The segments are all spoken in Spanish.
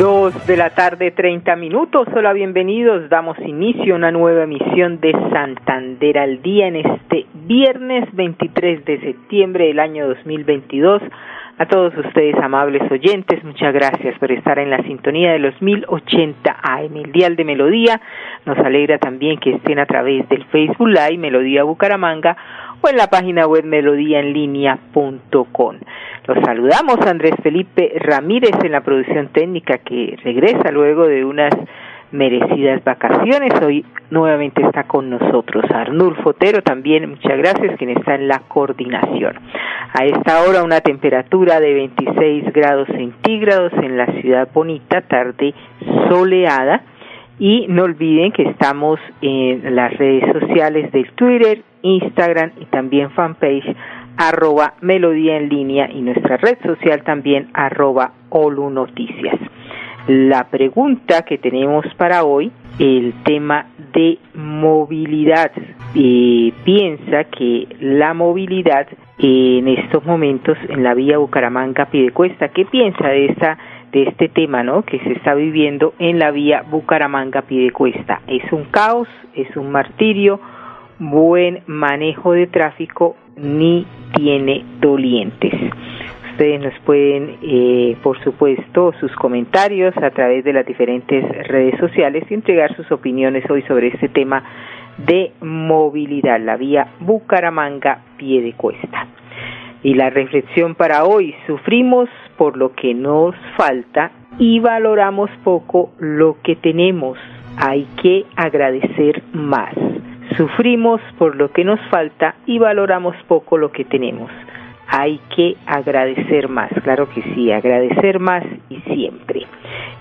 Dos de la tarde, 30 minutos. Hola, bienvenidos. Damos inicio a una nueva emisión de Santander al Día en este viernes 23 de septiembre del año 2022. A todos ustedes, amables oyentes, muchas gracias por estar en la sintonía de los 1080 AM, el Dial de Melodía. Nos alegra también que estén a través del Facebook Live Melodía Bucaramanga o en la página web melodíaenlínea.com. Los saludamos Andrés Felipe Ramírez en la producción técnica que regresa luego de unas merecidas vacaciones. Hoy nuevamente está con nosotros Arnulfo Otero también, muchas gracias, quien está en la coordinación. A esta hora una temperatura de 26 grados centígrados en la ciudad bonita, tarde soleada. Y no olviden que estamos en las redes sociales del Twitter, Instagram y también fanpage arroba melodía en línea y nuestra red social también arroba Olu Noticias. La pregunta que tenemos para hoy, el tema de movilidad. Eh, piensa que la movilidad en estos momentos en la vía Bucaramanga Pidecuesta, ¿qué piensa de esta de este tema, ¿no? Que se está viviendo en la vía Bucaramanga Pidecuesta. ¿Es un caos? ¿Es un martirio? Buen manejo de tráfico ni tiene dolientes. Ustedes nos pueden, eh, por supuesto, sus comentarios a través de las diferentes redes sociales y entregar sus opiniones hoy sobre este tema de movilidad, la vía Bucaramanga pie de cuesta. Y la reflexión para hoy, sufrimos por lo que nos falta y valoramos poco lo que tenemos. Hay que agradecer más. Sufrimos por lo que nos falta y valoramos poco lo que tenemos. Hay que agradecer más, claro que sí, agradecer más y siempre,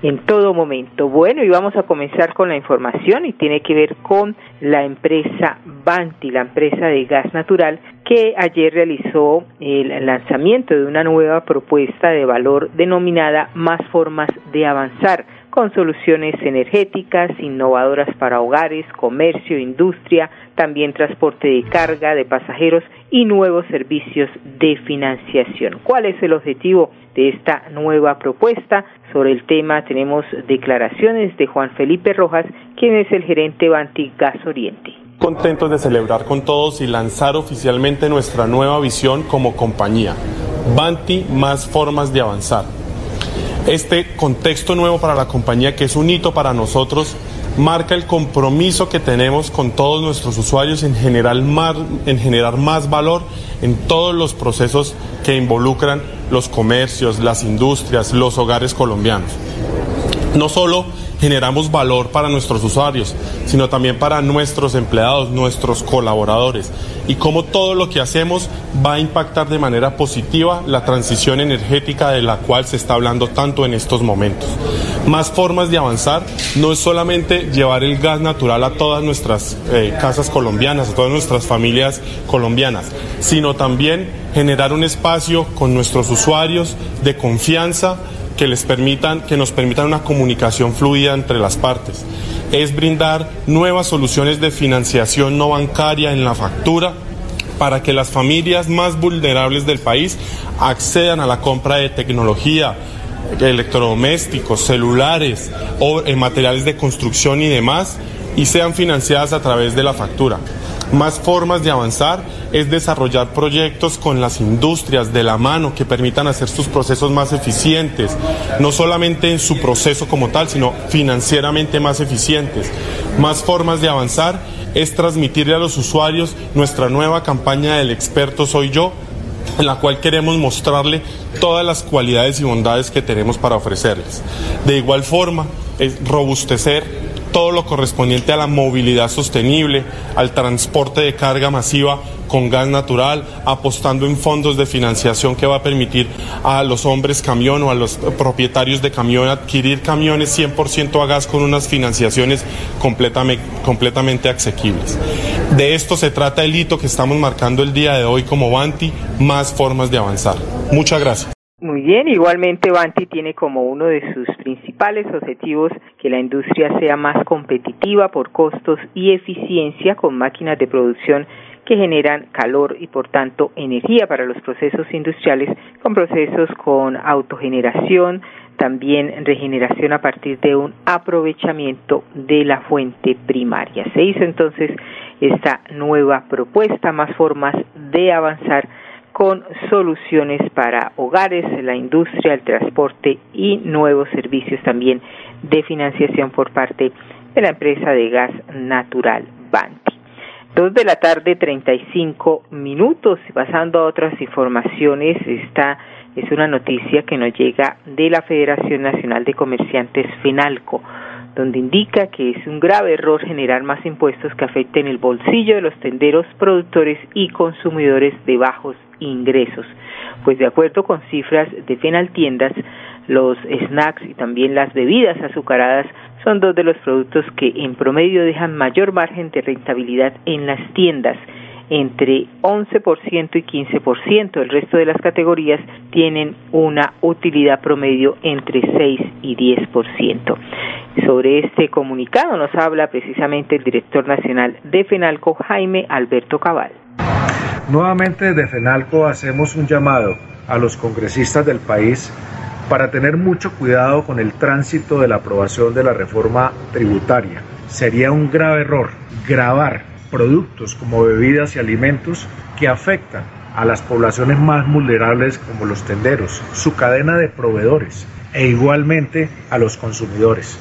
en todo momento. Bueno, y vamos a comenzar con la información y tiene que ver con la empresa Banti, la empresa de gas natural, que ayer realizó el lanzamiento de una nueva propuesta de valor denominada Más formas de avanzar con soluciones energéticas, innovadoras para hogares, comercio, industria, también transporte de carga de pasajeros y nuevos servicios de financiación. ¿Cuál es el objetivo de esta nueva propuesta? Sobre el tema tenemos declaraciones de Juan Felipe Rojas, quien es el gerente Banti Gas Oriente. Contentos de celebrar con todos y lanzar oficialmente nuestra nueva visión como compañía. Banti, más formas de avanzar este contexto nuevo para la compañía, que es un hito para nosotros, marca el compromiso que tenemos con todos nuestros usuarios en generar más, en generar más valor en todos los procesos que involucran los comercios, las industrias, los hogares colombianos. No solo generamos valor para nuestros usuarios, sino también para nuestros empleados, nuestros colaboradores, y cómo todo lo que hacemos va a impactar de manera positiva la transición energética de la cual se está hablando tanto en estos momentos. Más formas de avanzar no es solamente llevar el gas natural a todas nuestras eh, casas colombianas, a todas nuestras familias colombianas, sino también generar un espacio con nuestros usuarios de confianza, que les permitan, que nos permitan una comunicación fluida entre las partes. Es brindar nuevas soluciones de financiación no bancaria en la factura para que las familias más vulnerables del país accedan a la compra de tecnología, electrodomésticos, celulares eh, materiales de construcción y demás y sean financiadas a través de la factura. Más formas de avanzar es desarrollar proyectos con las industrias de la mano que permitan hacer sus procesos más eficientes, no solamente en su proceso como tal, sino financieramente más eficientes. Más formas de avanzar es transmitirle a los usuarios nuestra nueva campaña del experto soy yo, en la cual queremos mostrarle todas las cualidades y bondades que tenemos para ofrecerles. De igual forma, es robustecer todo lo correspondiente a la movilidad sostenible, al transporte de carga masiva con gas natural, apostando en fondos de financiación que va a permitir a los hombres camión o a los propietarios de camión adquirir camiones 100% a gas con unas financiaciones completamente, completamente asequibles. De esto se trata el hito que estamos marcando el día de hoy como Banti, más formas de avanzar. Muchas gracias. Muy bien, igualmente Banti tiene como uno de sus principales objetivos que la industria sea más competitiva por costos y eficiencia con máquinas de producción que generan calor y por tanto energía para los procesos industriales con procesos con autogeneración, también regeneración a partir de un aprovechamiento de la fuente primaria. Se hizo entonces esta nueva propuesta, más formas de avanzar con soluciones para hogares, la industria, el transporte y nuevos servicios también de financiación por parte de la empresa de gas natural Banti. Dos de la tarde, 35 minutos. Pasando a otras informaciones, esta es una noticia que nos llega de la Federación Nacional de Comerciantes FENALCO donde indica que es un grave error generar más impuestos que afecten el bolsillo de los tenderos, productores y consumidores de bajos ingresos. Pues de acuerdo con cifras de Fenaltiendas, los snacks y también las bebidas azucaradas son dos de los productos que en promedio dejan mayor margen de rentabilidad en las tiendas entre 11% y 15%. El resto de las categorías tienen una utilidad promedio entre 6 y 10%. Sobre este comunicado nos habla precisamente el director nacional de FENALCO, Jaime Alberto Cabal. Nuevamente desde FENALCO hacemos un llamado a los congresistas del país para tener mucho cuidado con el tránsito de la aprobación de la reforma tributaria. Sería un grave error grabar productos como bebidas y alimentos que afectan a las poblaciones más vulnerables como los tenderos, su cadena de proveedores e igualmente a los consumidores.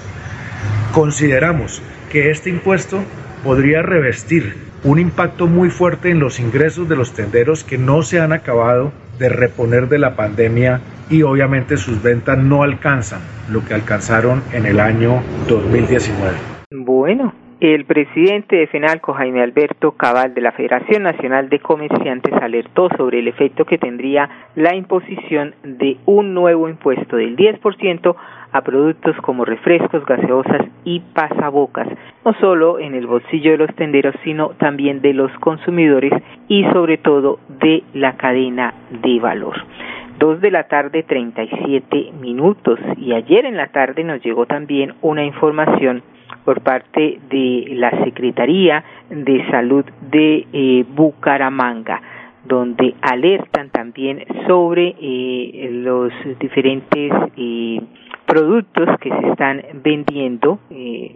Consideramos que este impuesto podría revestir un impacto muy fuerte en los ingresos de los tenderos que no se han acabado de reponer de la pandemia y obviamente sus ventas no alcanzan lo que alcanzaron en el año 2019. Bueno, el presidente de FENALCO, Jaime Alberto Cabal, de la Federación Nacional de Comerciantes, alertó sobre el efecto que tendría la imposición de un nuevo impuesto del 10% a productos como refrescos, gaseosas y pasabocas, no solo en el bolsillo de los tenderos, sino también de los consumidores y sobre todo de la cadena de valor. Dos de la tarde, 37 minutos. Y ayer en la tarde nos llegó también una información por parte de la Secretaría de Salud de eh, Bucaramanga donde alertan también sobre eh, los diferentes eh, productos que se están vendiendo,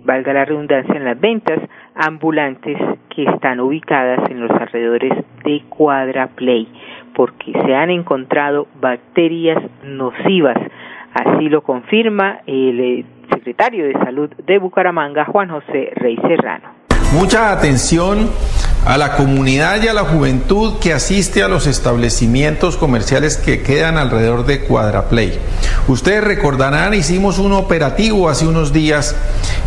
valga la redundancia, en las ventas ambulantes que están ubicadas en los alrededores de Cuadra Play, porque se han encontrado bacterias nocivas. Así lo confirma el secretario de Salud de Bucaramanga, Juan José Rey Serrano. Mucha atención a la comunidad y a la juventud que asiste a los establecimientos comerciales que quedan alrededor de Cuadraplay. Ustedes recordarán, hicimos un operativo hace unos días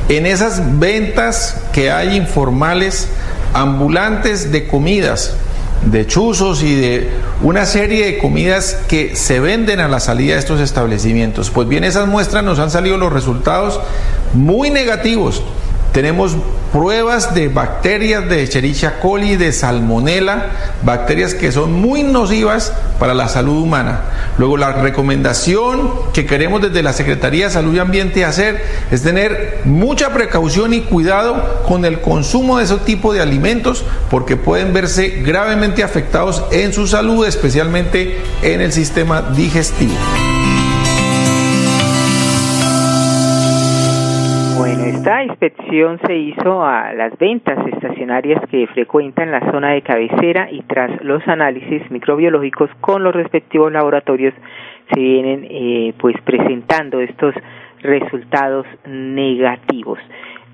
en esas ventas que hay informales ambulantes de comidas de chuzos y de una serie de comidas que se venden a la salida de estos establecimientos. Pues bien, esas muestras nos han salido los resultados muy negativos. Tenemos pruebas de bacterias de Escherichia coli, de salmonella, bacterias que son muy nocivas para la salud humana. Luego la recomendación que queremos desde la Secretaría de Salud y Ambiente hacer es tener mucha precaución y cuidado con el consumo de ese tipo de alimentos porque pueden verse gravemente afectados en su salud, especialmente en el sistema digestivo. Esta inspección se hizo a las ventas estacionarias que frecuentan la zona de cabecera y tras los análisis microbiológicos con los respectivos laboratorios se vienen eh, pues presentando estos resultados negativos.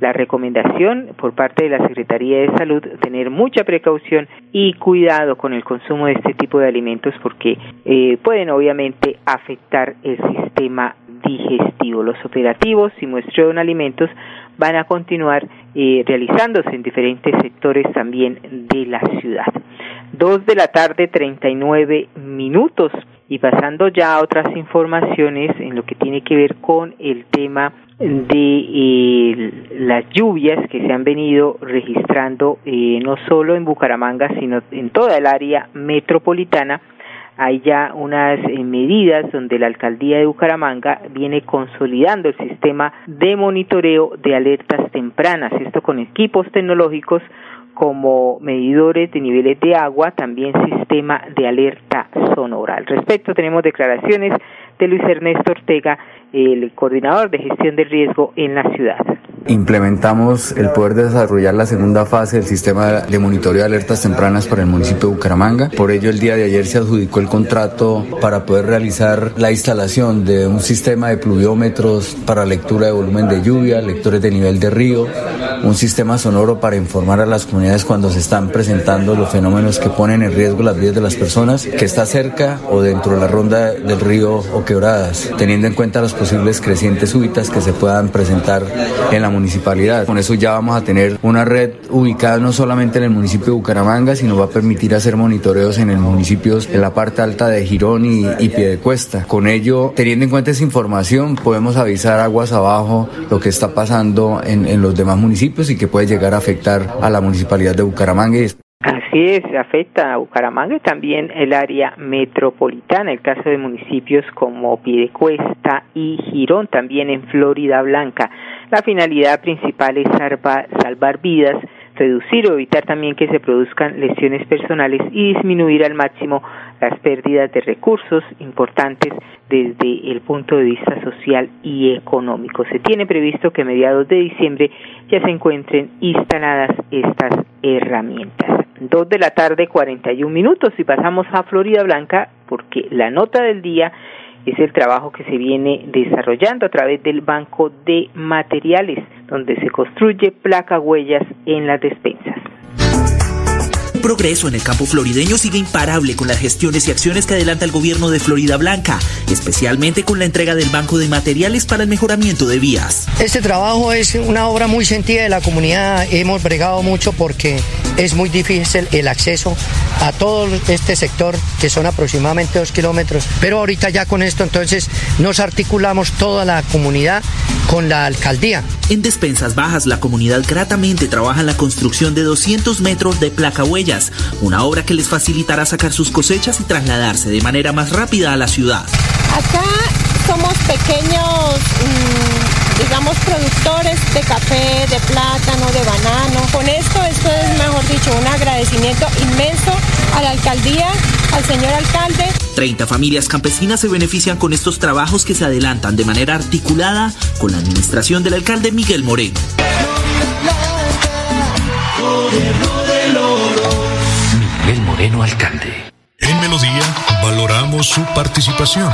La recomendación por parte de la Secretaría de Salud tener mucha precaución y cuidado con el consumo de este tipo de alimentos porque eh, pueden obviamente afectar el sistema digestivo. Los operativos y muestreo en alimentos van a continuar eh, realizándose en diferentes sectores también de la ciudad. Dos de la tarde, 39 minutos. Y pasando ya a otras informaciones en lo que tiene que ver con el tema de eh, las lluvias que se han venido registrando eh, no solo en Bucaramanga, sino en toda el área metropolitana. Hay ya unas eh, medidas donde la alcaldía de Bucaramanga viene consolidando el sistema de monitoreo de alertas tempranas, esto con equipos tecnológicos como medidores de niveles de agua, también sistema de alerta sonora. Al respecto tenemos declaraciones de Luis Ernesto Ortega, el coordinador de gestión del riesgo en la ciudad. Implementamos el poder desarrollar la segunda fase del sistema de monitoreo de alertas tempranas para el municipio de Bucaramanga. Por ello, el día de ayer se adjudicó el contrato para poder realizar la instalación de un sistema de pluviómetros para lectura de volumen de lluvia, lectores de nivel de río, un sistema sonoro para informar a las comunidades cuando se están presentando los fenómenos que ponen en riesgo las vidas de las personas, que está cerca o dentro de la ronda del río o quebradas, teniendo en cuenta las posibles crecientes súbitas que se puedan presentar en la municipalidad. Con eso ya vamos a tener una red ubicada no solamente en el municipio de Bucaramanga, sino va a permitir hacer monitoreos en el municipios en la parte alta de Girón y, y Piedecuesta. Con ello, teniendo en cuenta esa información, podemos avisar aguas abajo lo que está pasando en, en los demás municipios y que puede llegar a afectar a la municipalidad de Bucaramanga. Así es, afecta a Bucaramanga y también el área metropolitana, el caso de municipios como Piedecuesta y Girón, también en Florida Blanca. La finalidad principal es salvar, vidas, reducir o evitar también que se produzcan lesiones personales y disminuir al máximo las pérdidas de recursos importantes desde el punto de vista social y económico. Se tiene previsto que a mediados de diciembre ya se encuentren instaladas estas herramientas. Dos de la tarde, 41 minutos y pasamos a Florida Blanca porque la nota del día es el trabajo que se viene desarrollando a través del Banco de Materiales, donde se construye placa huellas en las despensas progreso en el campo florideño sigue imparable con las gestiones y acciones que adelanta el gobierno de Florida Blanca, especialmente con la entrega del banco de materiales para el mejoramiento de vías. Este trabajo es una obra muy sentida de la comunidad, hemos bregado mucho porque es muy difícil el acceso a todo este sector, que son aproximadamente dos kilómetros, pero ahorita ya con esto entonces nos articulamos toda la comunidad con la alcaldía. En Despensas Bajas, la comunidad gratamente trabaja en la construcción de 200 metros de placa una obra que les facilitará sacar sus cosechas y trasladarse de manera más rápida a la ciudad. Acá somos pequeños... Mmm digamos, productores de café, de plátano, de banano. Con esto, esto es, mejor dicho, un agradecimiento inmenso a la alcaldía, al señor alcalde. 30 familias campesinas se benefician con estos trabajos que se adelantan de manera articulada con la administración del alcalde Miguel Moreno. En Melodía valoramos su participación.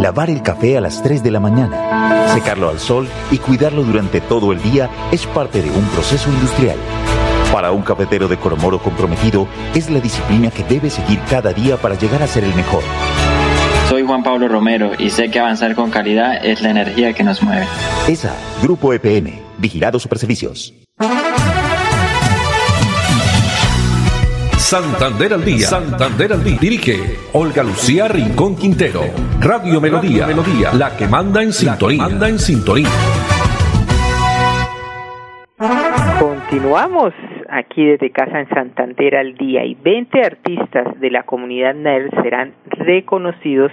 Lavar el café a las 3 de la mañana, secarlo al sol y cuidarlo durante todo el día es parte de un proceso industrial. Para un cafetero de Coromoro comprometido, es la disciplina que debe seguir cada día para llegar a ser el mejor. Soy Juan Pablo Romero y sé que avanzar con calidad es la energía que nos mueve. ESA, Grupo EPM, Vigilado Superservicios. Santander al día. Santander al día. Dirige Olga Lucía Rincón Quintero. Radio Melodía. Melodía. La que manda en sintonía. Manda en sintonía. Continuamos aquí desde casa en Santander al día y 20 artistas de la comunidad NER serán reconocidos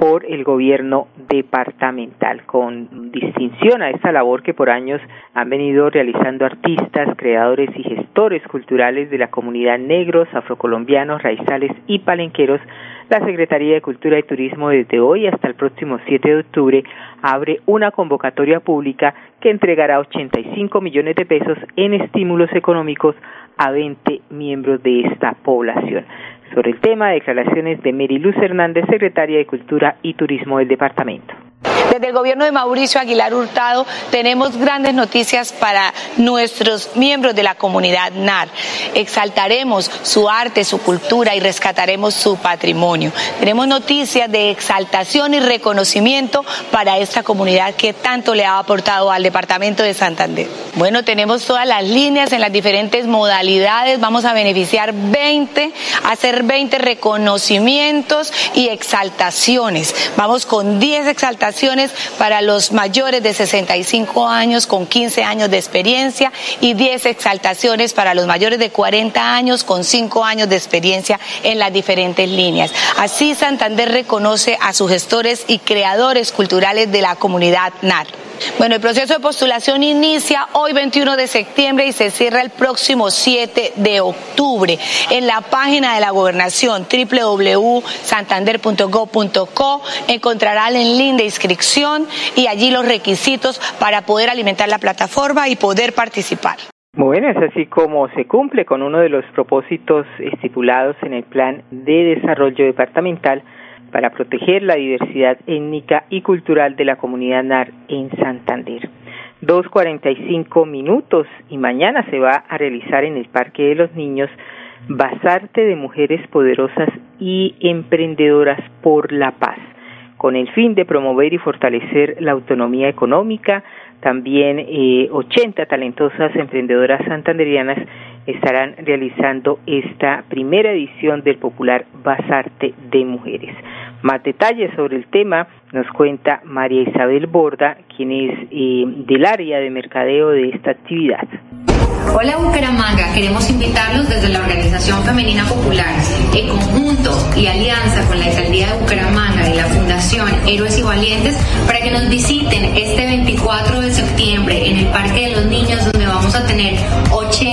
por el gobierno departamental, con distinción a esta labor que por años han venido realizando artistas, creadores y gestores culturales de la comunidad negros, afrocolombianos, raizales y palenqueros La Secretaría de Cultura y Turismo desde hoy hasta el próximo 7 de octubre abre una convocatoria pública que entregará 85 millones de pesos en estímulos económicos a 20 miembros de esta población. Sobre el tema, declaraciones de Mary Luz Hernández, secretaria de Cultura y Turismo del departamento. Desde el gobierno de Mauricio Aguilar Hurtado tenemos grandes noticias para nuestros miembros de la comunidad NAR. Exaltaremos su arte, su cultura y rescataremos su patrimonio. Tenemos noticias de exaltación y reconocimiento para esta comunidad que tanto le ha aportado al departamento de Santander. Bueno, tenemos todas las líneas en las diferentes modalidades. Vamos a beneficiar 20, hacer 20 reconocimientos y exaltaciones. Vamos con 10 exaltaciones para los mayores de 65 años con 15 años de experiencia y 10 exaltaciones para los mayores de 40 años con 5 años de experiencia en las diferentes líneas. Así Santander reconoce a sus gestores y creadores culturales de la comunidad NAR. Bueno, el proceso de postulación inicia hoy 21 de septiembre y se cierra el próximo 7 de octubre. En la página de la gobernación www.santander.gov.co encontrará el link de inscripción y allí los requisitos para poder alimentar la plataforma y poder participar. Bueno, es así como se cumple con uno de los propósitos estipulados en el Plan de Desarrollo Departamental para proteger la diversidad étnica y cultural de la comunidad NAR en Santander. 2.45 minutos y mañana se va a realizar en el Parque de los Niños Basarte de Mujeres Poderosas y Emprendedoras por la Paz, con el fin de promover y fortalecer la autonomía económica. También eh, 80 talentosas emprendedoras santanderianas estarán realizando esta primera edición del popular Basarte de Mujeres. Más detalles sobre el tema nos cuenta María Isabel Borda, quien es eh, del área de mercadeo de esta actividad. Hola Bucaramanga, queremos invitarlos desde la Organización Femenina Popular, en conjunto y alianza con la Alcaldía de Bucaramanga y la Fundación Héroes y Valientes, para que nos visiten este 24 de septiembre en el Parque de los Niños, donde vamos a tener 80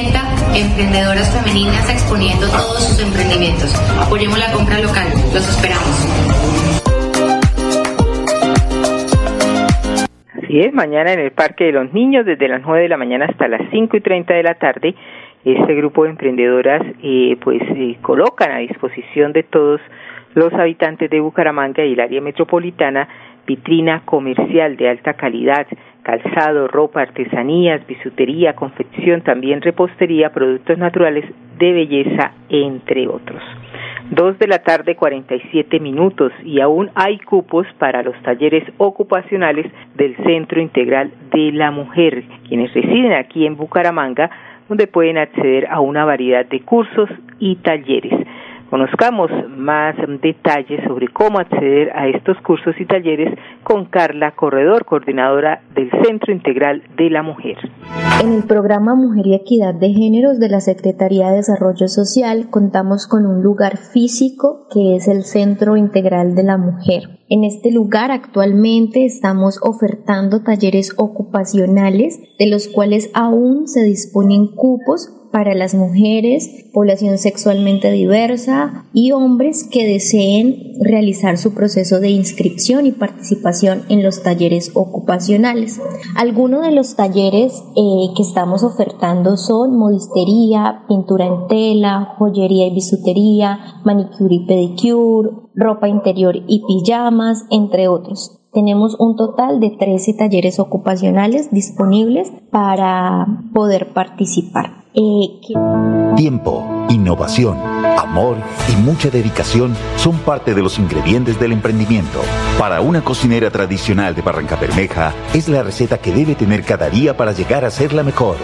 emprendedoras femeninas exponiendo todos sus emprendimientos. Apoyemos la compra local, los esperamos. Así es, mañana en el Parque de los Niños, desde las 9 de la mañana hasta las 5 y 30 de la tarde, este grupo de emprendedoras eh, pues eh, colocan a disposición de todos los habitantes de Bucaramanga y el área metropolitana vitrina comercial de alta calidad, calzado, ropa, artesanías, bisutería, confección, también repostería, productos naturales de belleza, entre otros. Dos de la tarde 47 minutos y aún hay cupos para los talleres ocupacionales del Centro Integral de la Mujer, quienes residen aquí en Bucaramanga, donde pueden acceder a una variedad de cursos y talleres. Conozcamos más detalles sobre cómo acceder a estos cursos y talleres con Carla Corredor, coordinadora del Centro Integral de la Mujer. En el programa Mujer y Equidad de Géneros de la Secretaría de Desarrollo Social contamos con un lugar físico que es el Centro Integral de la Mujer. En este lugar actualmente estamos ofertando talleres ocupacionales de los cuales aún se disponen cupos para las mujeres, población sexualmente diversa y hombres que deseen realizar su proceso de inscripción y participación en los talleres ocupacionales. Algunos de los talleres eh, que estamos ofertando son modistería, pintura en tela, joyería y bisutería, manicure y pedicure, ropa interior y pijamas, entre otros. Tenemos un total de 13 talleres ocupacionales disponibles para poder participar. Tiempo, innovación, amor y mucha dedicación son parte de los ingredientes del emprendimiento. Para una cocinera tradicional de Barranca Bermeja, es la receta que debe tener cada día para llegar a ser la mejor.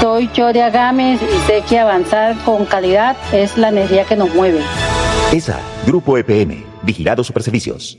Soy Choria Gámez y sé que avanzar con calidad es la energía que nos mueve. ESA, Grupo EPM, Vigilado Superservicios.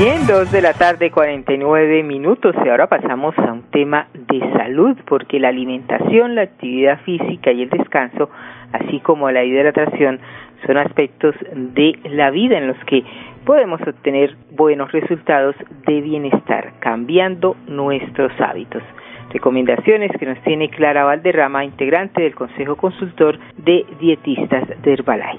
Bien, dos de la tarde, 49 minutos y ahora pasamos a un tema de salud, porque la alimentación, la actividad física y el descanso, así como la hidratación, son aspectos de la vida en los que podemos obtener buenos resultados de bienestar, cambiando nuestros hábitos. Recomendaciones que nos tiene Clara Valderrama, integrante del Consejo Consultor de Dietistas de Herbalife.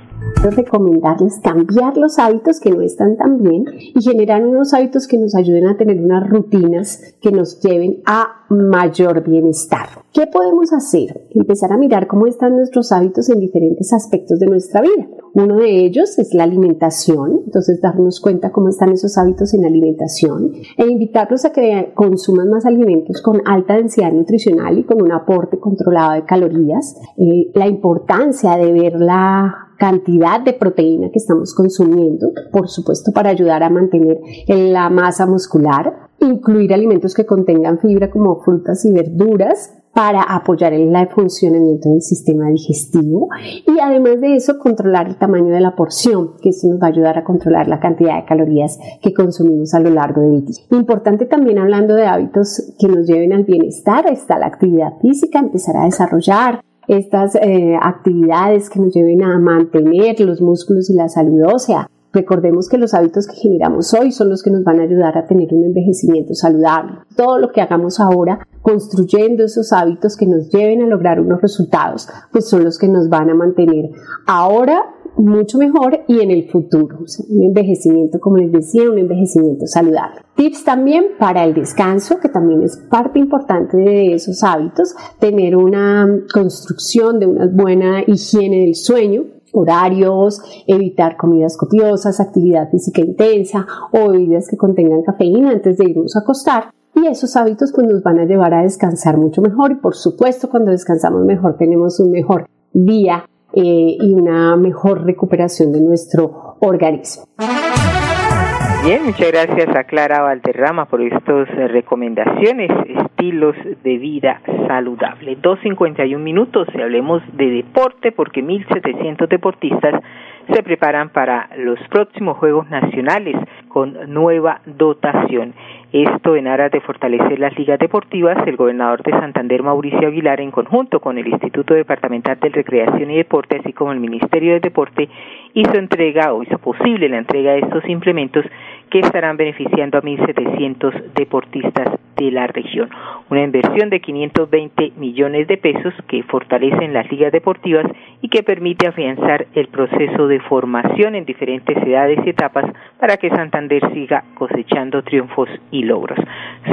Recomendarles cambiar los hábitos que no están tan bien y generar unos hábitos que nos ayuden a tener unas rutinas que nos lleven a mayor bienestar. ¿Qué podemos hacer? Empezar a mirar cómo están nuestros hábitos en diferentes aspectos de nuestra vida. Uno de ellos es la alimentación, entonces darnos cuenta cómo están esos hábitos en la alimentación e invitarlos a que consuman más alimentos con alta densidad nutricional y con un aporte controlado de calorías. Eh, la importancia de ver la cantidad de proteína que estamos consumiendo, por supuesto para ayudar a mantener la masa muscular, incluir alimentos que contengan fibra como frutas y verduras, para apoyar el funcionamiento del sistema digestivo y además de eso controlar el tamaño de la porción, que eso nos va a ayudar a controlar la cantidad de calorías que consumimos a lo largo del día. Importante también hablando de hábitos que nos lleven al bienestar, está la actividad física, empezar a desarrollar estas eh, actividades que nos lleven a mantener los músculos y la salud ósea, Recordemos que los hábitos que generamos hoy son los que nos van a ayudar a tener un envejecimiento saludable. Todo lo que hagamos ahora construyendo esos hábitos que nos lleven a lograr unos resultados, pues son los que nos van a mantener ahora mucho mejor y en el futuro. un envejecimiento, como les decía, un envejecimiento saludable. Tips también para el descanso, que también es parte importante de esos hábitos, tener una construcción de una buena higiene del sueño, horarios, evitar comidas copiosas, actividad física intensa o bebidas que contengan cafeína antes de irnos a acostar. Y esos hábitos pues nos van a llevar a descansar mucho mejor y por supuesto cuando descansamos mejor tenemos un mejor día eh, y una mejor recuperación de nuestro organismo. Bien, muchas gracias a Clara Valderrama por estas eh, recomendaciones, estilos de vida saludable. 2.51 minutos y hablemos de deporte porque 1.700 deportistas se preparan para los próximos Juegos Nacionales con nueva dotación. Esto en aras de fortalecer las ligas deportivas, el gobernador de Santander, Mauricio Aguilar, en conjunto con el Instituto Departamental de Recreación y Deporte, así como el Ministerio de Deporte, hizo entrega o hizo posible la entrega de estos implementos que estarán beneficiando a 1.700 deportistas de la región. Una inversión de 520 millones de pesos que fortalecen las ligas deportivas y que permite afianzar el proceso de formación en diferentes edades y etapas para que Santander siga cosechando triunfos y logros.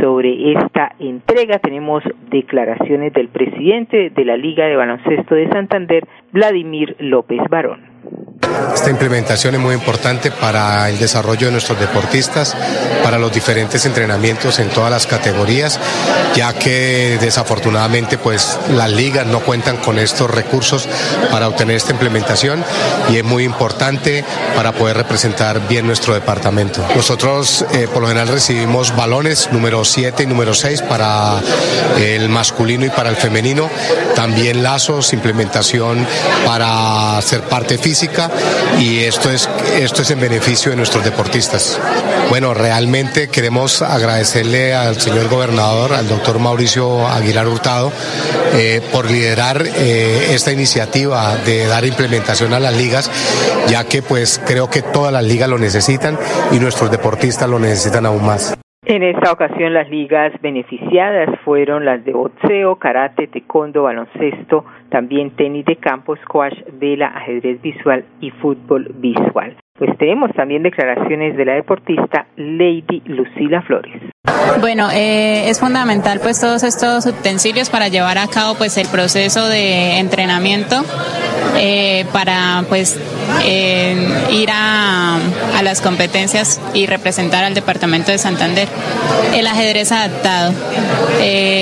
Sobre esta entrega tenemos declaraciones del presidente de la Liga de Baloncesto de Santander, Vladimir López Barón. Esta implementación es muy importante para el desarrollo de nuestros deportistas, para los diferentes entrenamientos en todas las categorías, ya que desafortunadamente pues las ligas no cuentan con estos recursos para obtener esta implementación y es muy importante para poder representar bien nuestro departamento. Nosotros eh, por lo general recibimos balones número 7 y número 6 para el masculino y para el femenino, también lazos, implementación para ser parte física y esto es, esto es en beneficio de nuestros deportistas. Bueno, realmente queremos agradecerle al señor gobernador, al doctor Mauricio Aguilar Hurtado, eh, por liderar eh, esta iniciativa de dar implementación a las ligas, ya que pues creo que todas las ligas lo necesitan y nuestros deportistas lo necesitan aún más. En esta ocasión las ligas beneficiadas fueron las de boxeo, karate, taekwondo, baloncesto, también tenis de campo, squash, vela, ajedrez visual y fútbol visual. Pues tenemos también declaraciones de la deportista Lady Lucila Flores. Bueno, eh, es fundamental pues todos estos utensilios para llevar a cabo pues el proceso de entrenamiento eh, para pues ir a, a, las competencias y representar al departamento de Santander. El ajedrez adaptado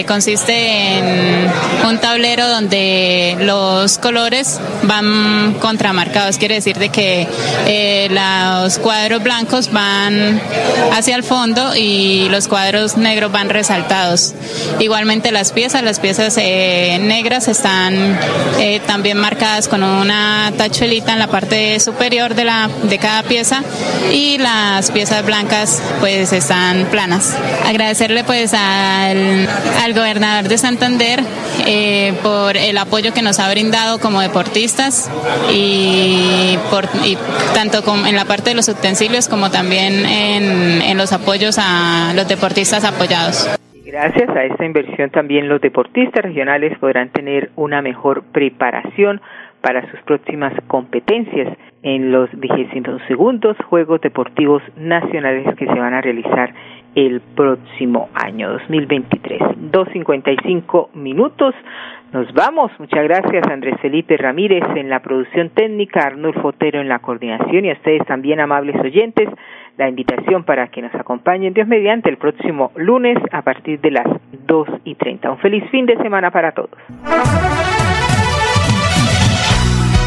consiste en un tablero donde los colores van contramarcados, quiere decir de que los cuadros blancos van hacia el fondo y los cuadros negros van resaltados. Igualmente las piezas, las piezas eh, negras están eh, también marcadas con una tachuelita en la parte superior de, la, de cada pieza y las piezas blancas pues están planas. Agradecerle pues al, al gobernador de Santander eh, por el apoyo que nos ha brindado como deportistas y, por, y tanto en la parte de los utensilios como también en, en los apoyos a los deportistas Gracias a esta inversión también los deportistas regionales podrán tener una mejor preparación para sus próximas competencias en los vigésimos segundos Juegos Deportivos Nacionales que se van a realizar el próximo año 2023. 2.55 minutos. Nos vamos. Muchas gracias Andrés Felipe Ramírez en la producción técnica, Arnulfo Otero en la coordinación y a ustedes también amables oyentes la invitación para que nos acompañen Dios mediante el próximo lunes a partir de las 2 y 30. Un feliz fin de semana para todos.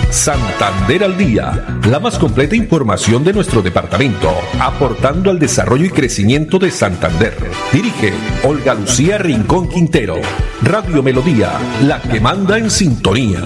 Santander al Día, la más completa información de nuestro departamento, aportando al desarrollo y crecimiento de Santander. Dirige Olga Lucía Rincón Quintero. Radio Melodía, la que manda en sintonía.